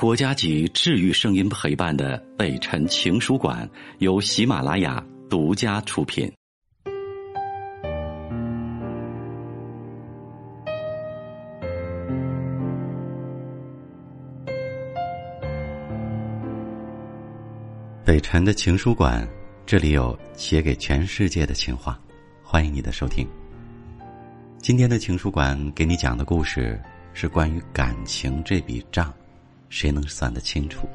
国家级治愈声音陪伴的北辰情书馆由喜马拉雅独家出品。北辰的情书馆，这里有写给全世界的情话，欢迎你的收听。今天的情书馆给你讲的故事是关于感情这笔账。谁能算得清楚？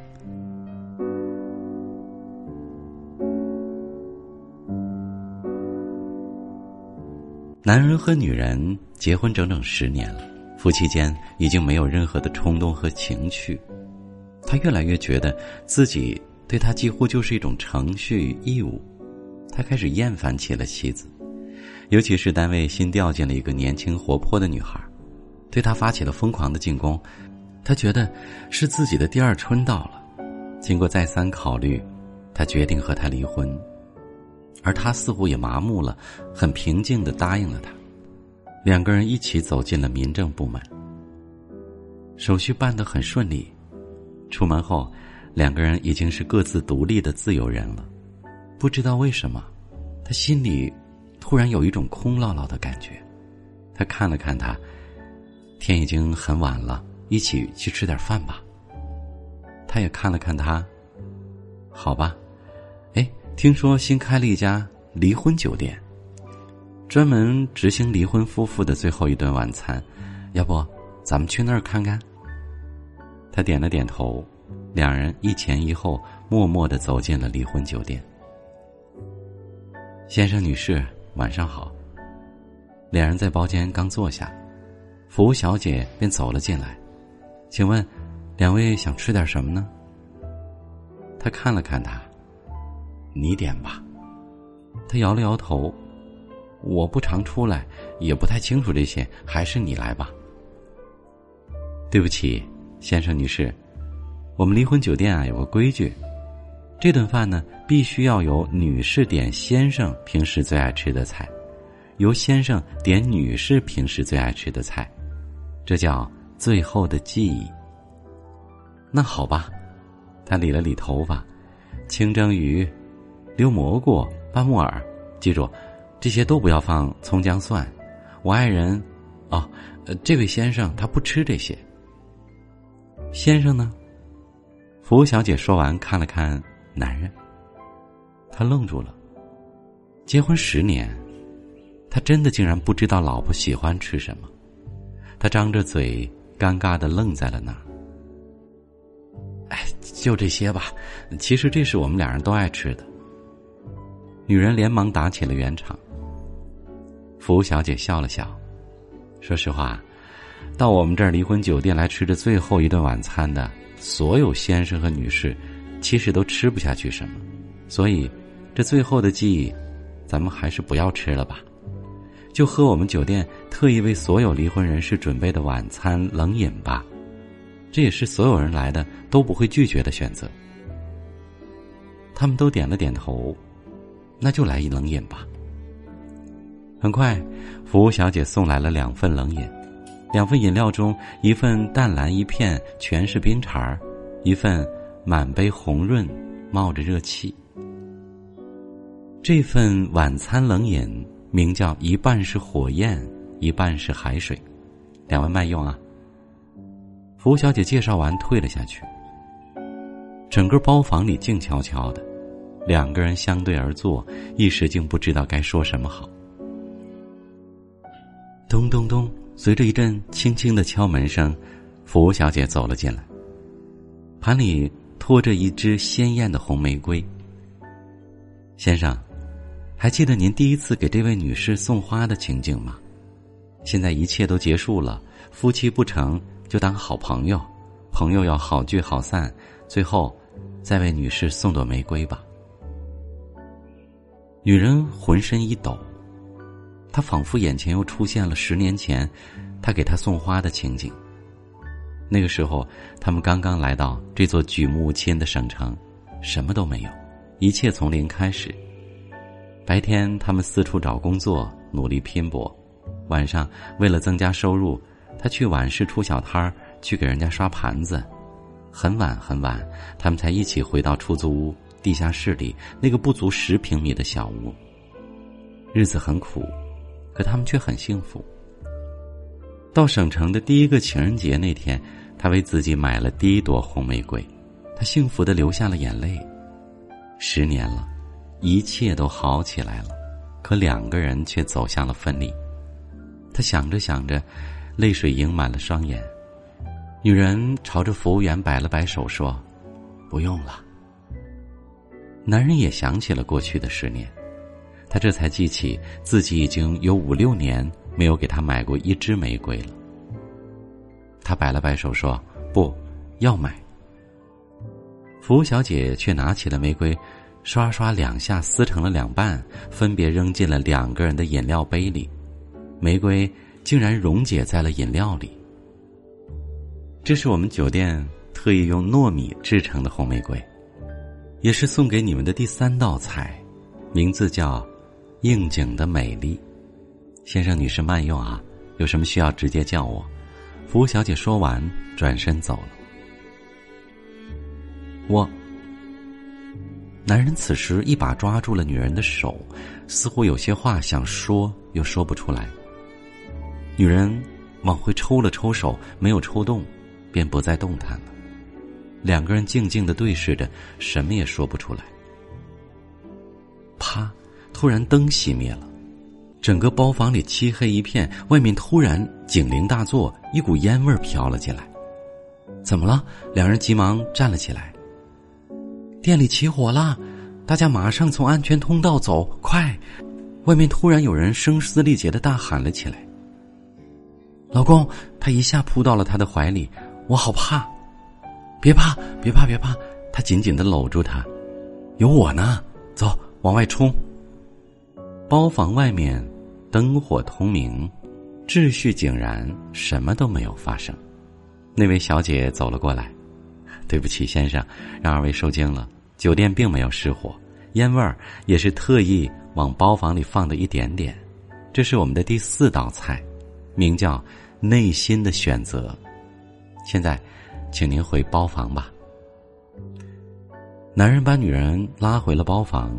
男人和女人结婚整整十年了，夫妻间已经没有任何的冲动和情趣。他越来越觉得自己对他几乎就是一种程序义务。他开始厌烦起了妻子，尤其是单位新调进了一个年轻活泼的女孩，对他发起了疯狂的进攻。他觉得是自己的第二春到了，经过再三考虑，他决定和他离婚，而他似乎也麻木了，很平静的答应了他。两个人一起走进了民政部门，手续办得很顺利。出门后，两个人已经是各自独立的自由人了。不知道为什么，他心里突然有一种空落落的感觉。他看了看他，天已经很晚了。一起去吃点饭吧。他也看了看他，好吧，哎，听说新开了一家离婚酒店，专门执行离婚夫妇的最后一顿晚餐，要不咱们去那儿看看？他点了点头，两人一前一后，默默的走进了离婚酒店。先生、女士，晚上好。两人在包间刚坐下，服务小姐便走了进来。请问，两位想吃点什么呢？他看了看他，你点吧。他摇了摇头，我不常出来，也不太清楚这些，还是你来吧。对不起，先生女士，我们离婚酒店啊有个规矩，这顿饭呢必须要由女士点先生平时最爱吃的菜，由先生点女士平时最爱吃的菜，这叫。最后的记忆。那好吧，他理了理头发，清蒸鱼、溜蘑菇、拌木耳，记住，这些都不要放葱姜蒜。我爱人，哦，呃，这位先生他不吃这些。先生呢？服务小姐说完，看了看男人，他愣住了。结婚十年，他真的竟然不知道老婆喜欢吃什么。他张着嘴。尴尬的愣在了那儿。哎，就这些吧。其实这是我们俩人都爱吃的。女人连忙打起了圆场。服务小姐笑了笑，说实话，到我们这儿离婚酒店来吃这最后一顿晚餐的所有先生和女士，其实都吃不下去什么，所以这最后的记忆，咱们还是不要吃了吧。就喝我们酒店特意为所有离婚人士准备的晚餐冷饮吧，这也是所有人来的都不会拒绝的选择。他们都点了点头，那就来一冷饮吧。很快，服务小姐送来了两份冷饮，两份饮料中，一份淡蓝一片，全是冰碴儿；一份满杯红润，冒着热气。这份晚餐冷饮。名叫一半是火焰，一半是海水，两位慢用啊。服务小姐介绍完，退了下去。整个包房里静悄悄的，两个人相对而坐，一时竟不知道该说什么好。咚咚咚，随着一阵轻轻的敲门声，服务小姐走了进来，盘里托着一支鲜艳的红玫瑰。先生。还记得您第一次给这位女士送花的情景吗？现在一切都结束了，夫妻不成就当好朋友，朋友要好聚好散，最后再为女士送朵玫瑰吧。女人浑身一抖，她仿佛眼前又出现了十年前，他给她送花的情景。那个时候，他们刚刚来到这座举目无亲的省城，什么都没有，一切从零开始。白天，他们四处找工作，努力拼搏；晚上，为了增加收入，他去晚市出小摊儿，去给人家刷盘子。很晚很晚，他们才一起回到出租屋地下室里那个不足十平米的小屋。日子很苦，可他们却很幸福。到省城的第一个情人节那天，他为自己买了第一朵红玫瑰，他幸福的流下了眼泪。十年了，一切都好起来了，可两个人却走向了分离。他想着想着，泪水盈满了双眼。女人朝着服务员摆了摆手，说：“不用了。”男人也想起了过去的十年，他这才记起自己已经有五六年没有给他买过一支玫瑰了。他摆了摆手说：“不要买。”服务小姐却拿起了玫瑰，刷刷两下撕成了两半，分别扔进了两个人的饮料杯里，玫瑰竟然溶解在了饮料里。这是我们酒店特意用糯米制成的红玫瑰，也是送给你们的第三道菜，名字叫“应景的美丽”。先生、女士慢用啊，有什么需要直接叫我。服务小姐说完，转身走了。我，男人此时一把抓住了女人的手，似乎有些话想说，又说不出来。女人往回抽了抽手，没有抽动。便不再动弹了，两个人静静的对视着，什么也说不出来。啪！突然灯熄灭了，整个包房里漆黑一片。外面突然警铃大作，一股烟味飘了进来。怎么了？两人急忙站了起来。店里起火了，大家马上从安全通道走，快！外面突然有人声嘶力竭的大喊了起来。老公，他一下扑到了他的怀里。我好怕，别怕，别怕，别怕！他紧紧的搂住他，有我呢。走，往外冲。包房外面灯火通明，秩序井然，什么都没有发生。那位小姐走了过来，对不起，先生，让二位受惊了。酒店并没有失火，烟味儿也是特意往包房里放的一点点。这是我们的第四道菜，名叫“内心的选择”。现在，请您回包房吧。男人把女人拉回了包房，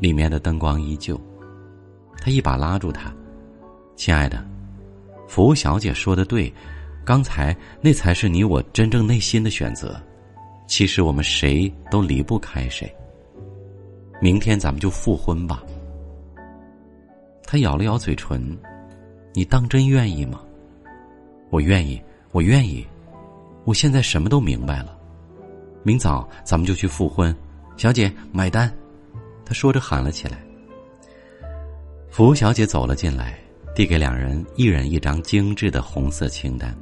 里面的灯光依旧。他一把拉住她：“亲爱的，服务小姐说的对，刚才那才是你我真正内心的选择。其实我们谁都离不开谁。明天咱们就复婚吧。”他咬了咬嘴唇：“你当真愿意吗？”“我愿意。”我愿意，我现在什么都明白了。明早咱们就去复婚，小姐买单。他说着喊了起来。服务小姐走了进来，递给两人一人一张精致的红色清单。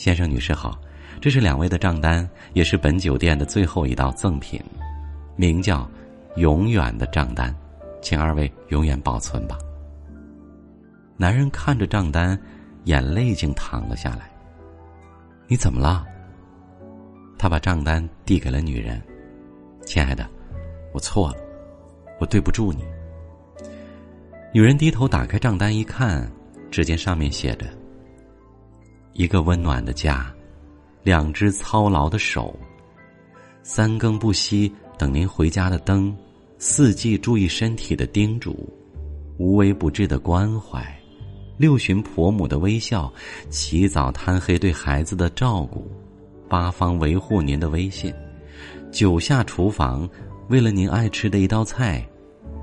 先生、女士好，这是两位的账单，也是本酒店的最后一道赠品，名叫“永远的账单”，请二位永远保存吧。男人看着账单，眼泪竟淌了下来。你怎么了？他把账单递给了女人，亲爱的，我错了，我对不住你。女人低头打开账单一看，只见上面写着：“一个温暖的家，两只操劳的手，三更不息等您回家的灯，四季注意身体的叮嘱，无微不至的关怀。”六旬婆母的微笑，起早贪黑对孩子的照顾，八方维护您的威信，九下厨房为了您爱吃的一道菜，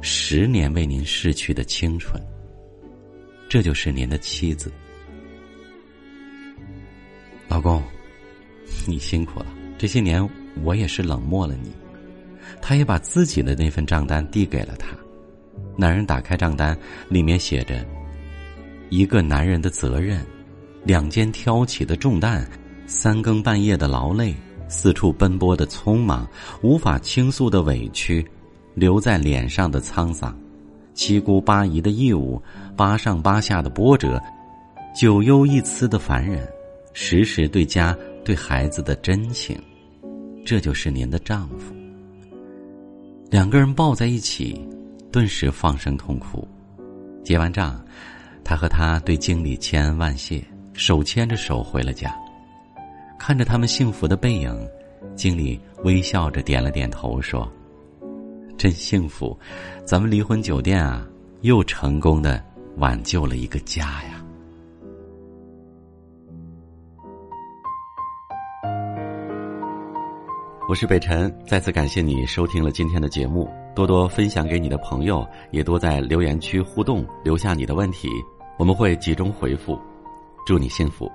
十年为您逝去的青春。这就是您的妻子，老公，你辛苦了。这些年我也是冷漠了你。他也把自己的那份账单递给了他。男人打开账单，里面写着。一个男人的责任，两肩挑起的重担，三更半夜的劳累，四处奔波的匆忙，无法倾诉的委屈，留在脸上的沧桑，七姑八姨的义务，八上八下的波折，九幽一疵的烦人，时时对家对孩子的真情，这就是您的丈夫。两个人抱在一起，顿时放声痛哭。结完账。他和他对经理千恩万谢，手牵着手回了家。看着他们幸福的背影，经理微笑着点了点头，说：“真幸福，咱们离婚酒店啊，又成功的挽救了一个家呀。”我是北辰，再次感谢你收听了今天的节目，多多分享给你的朋友，也多在留言区互动，留下你的问题，我们会集中回复。祝你幸福。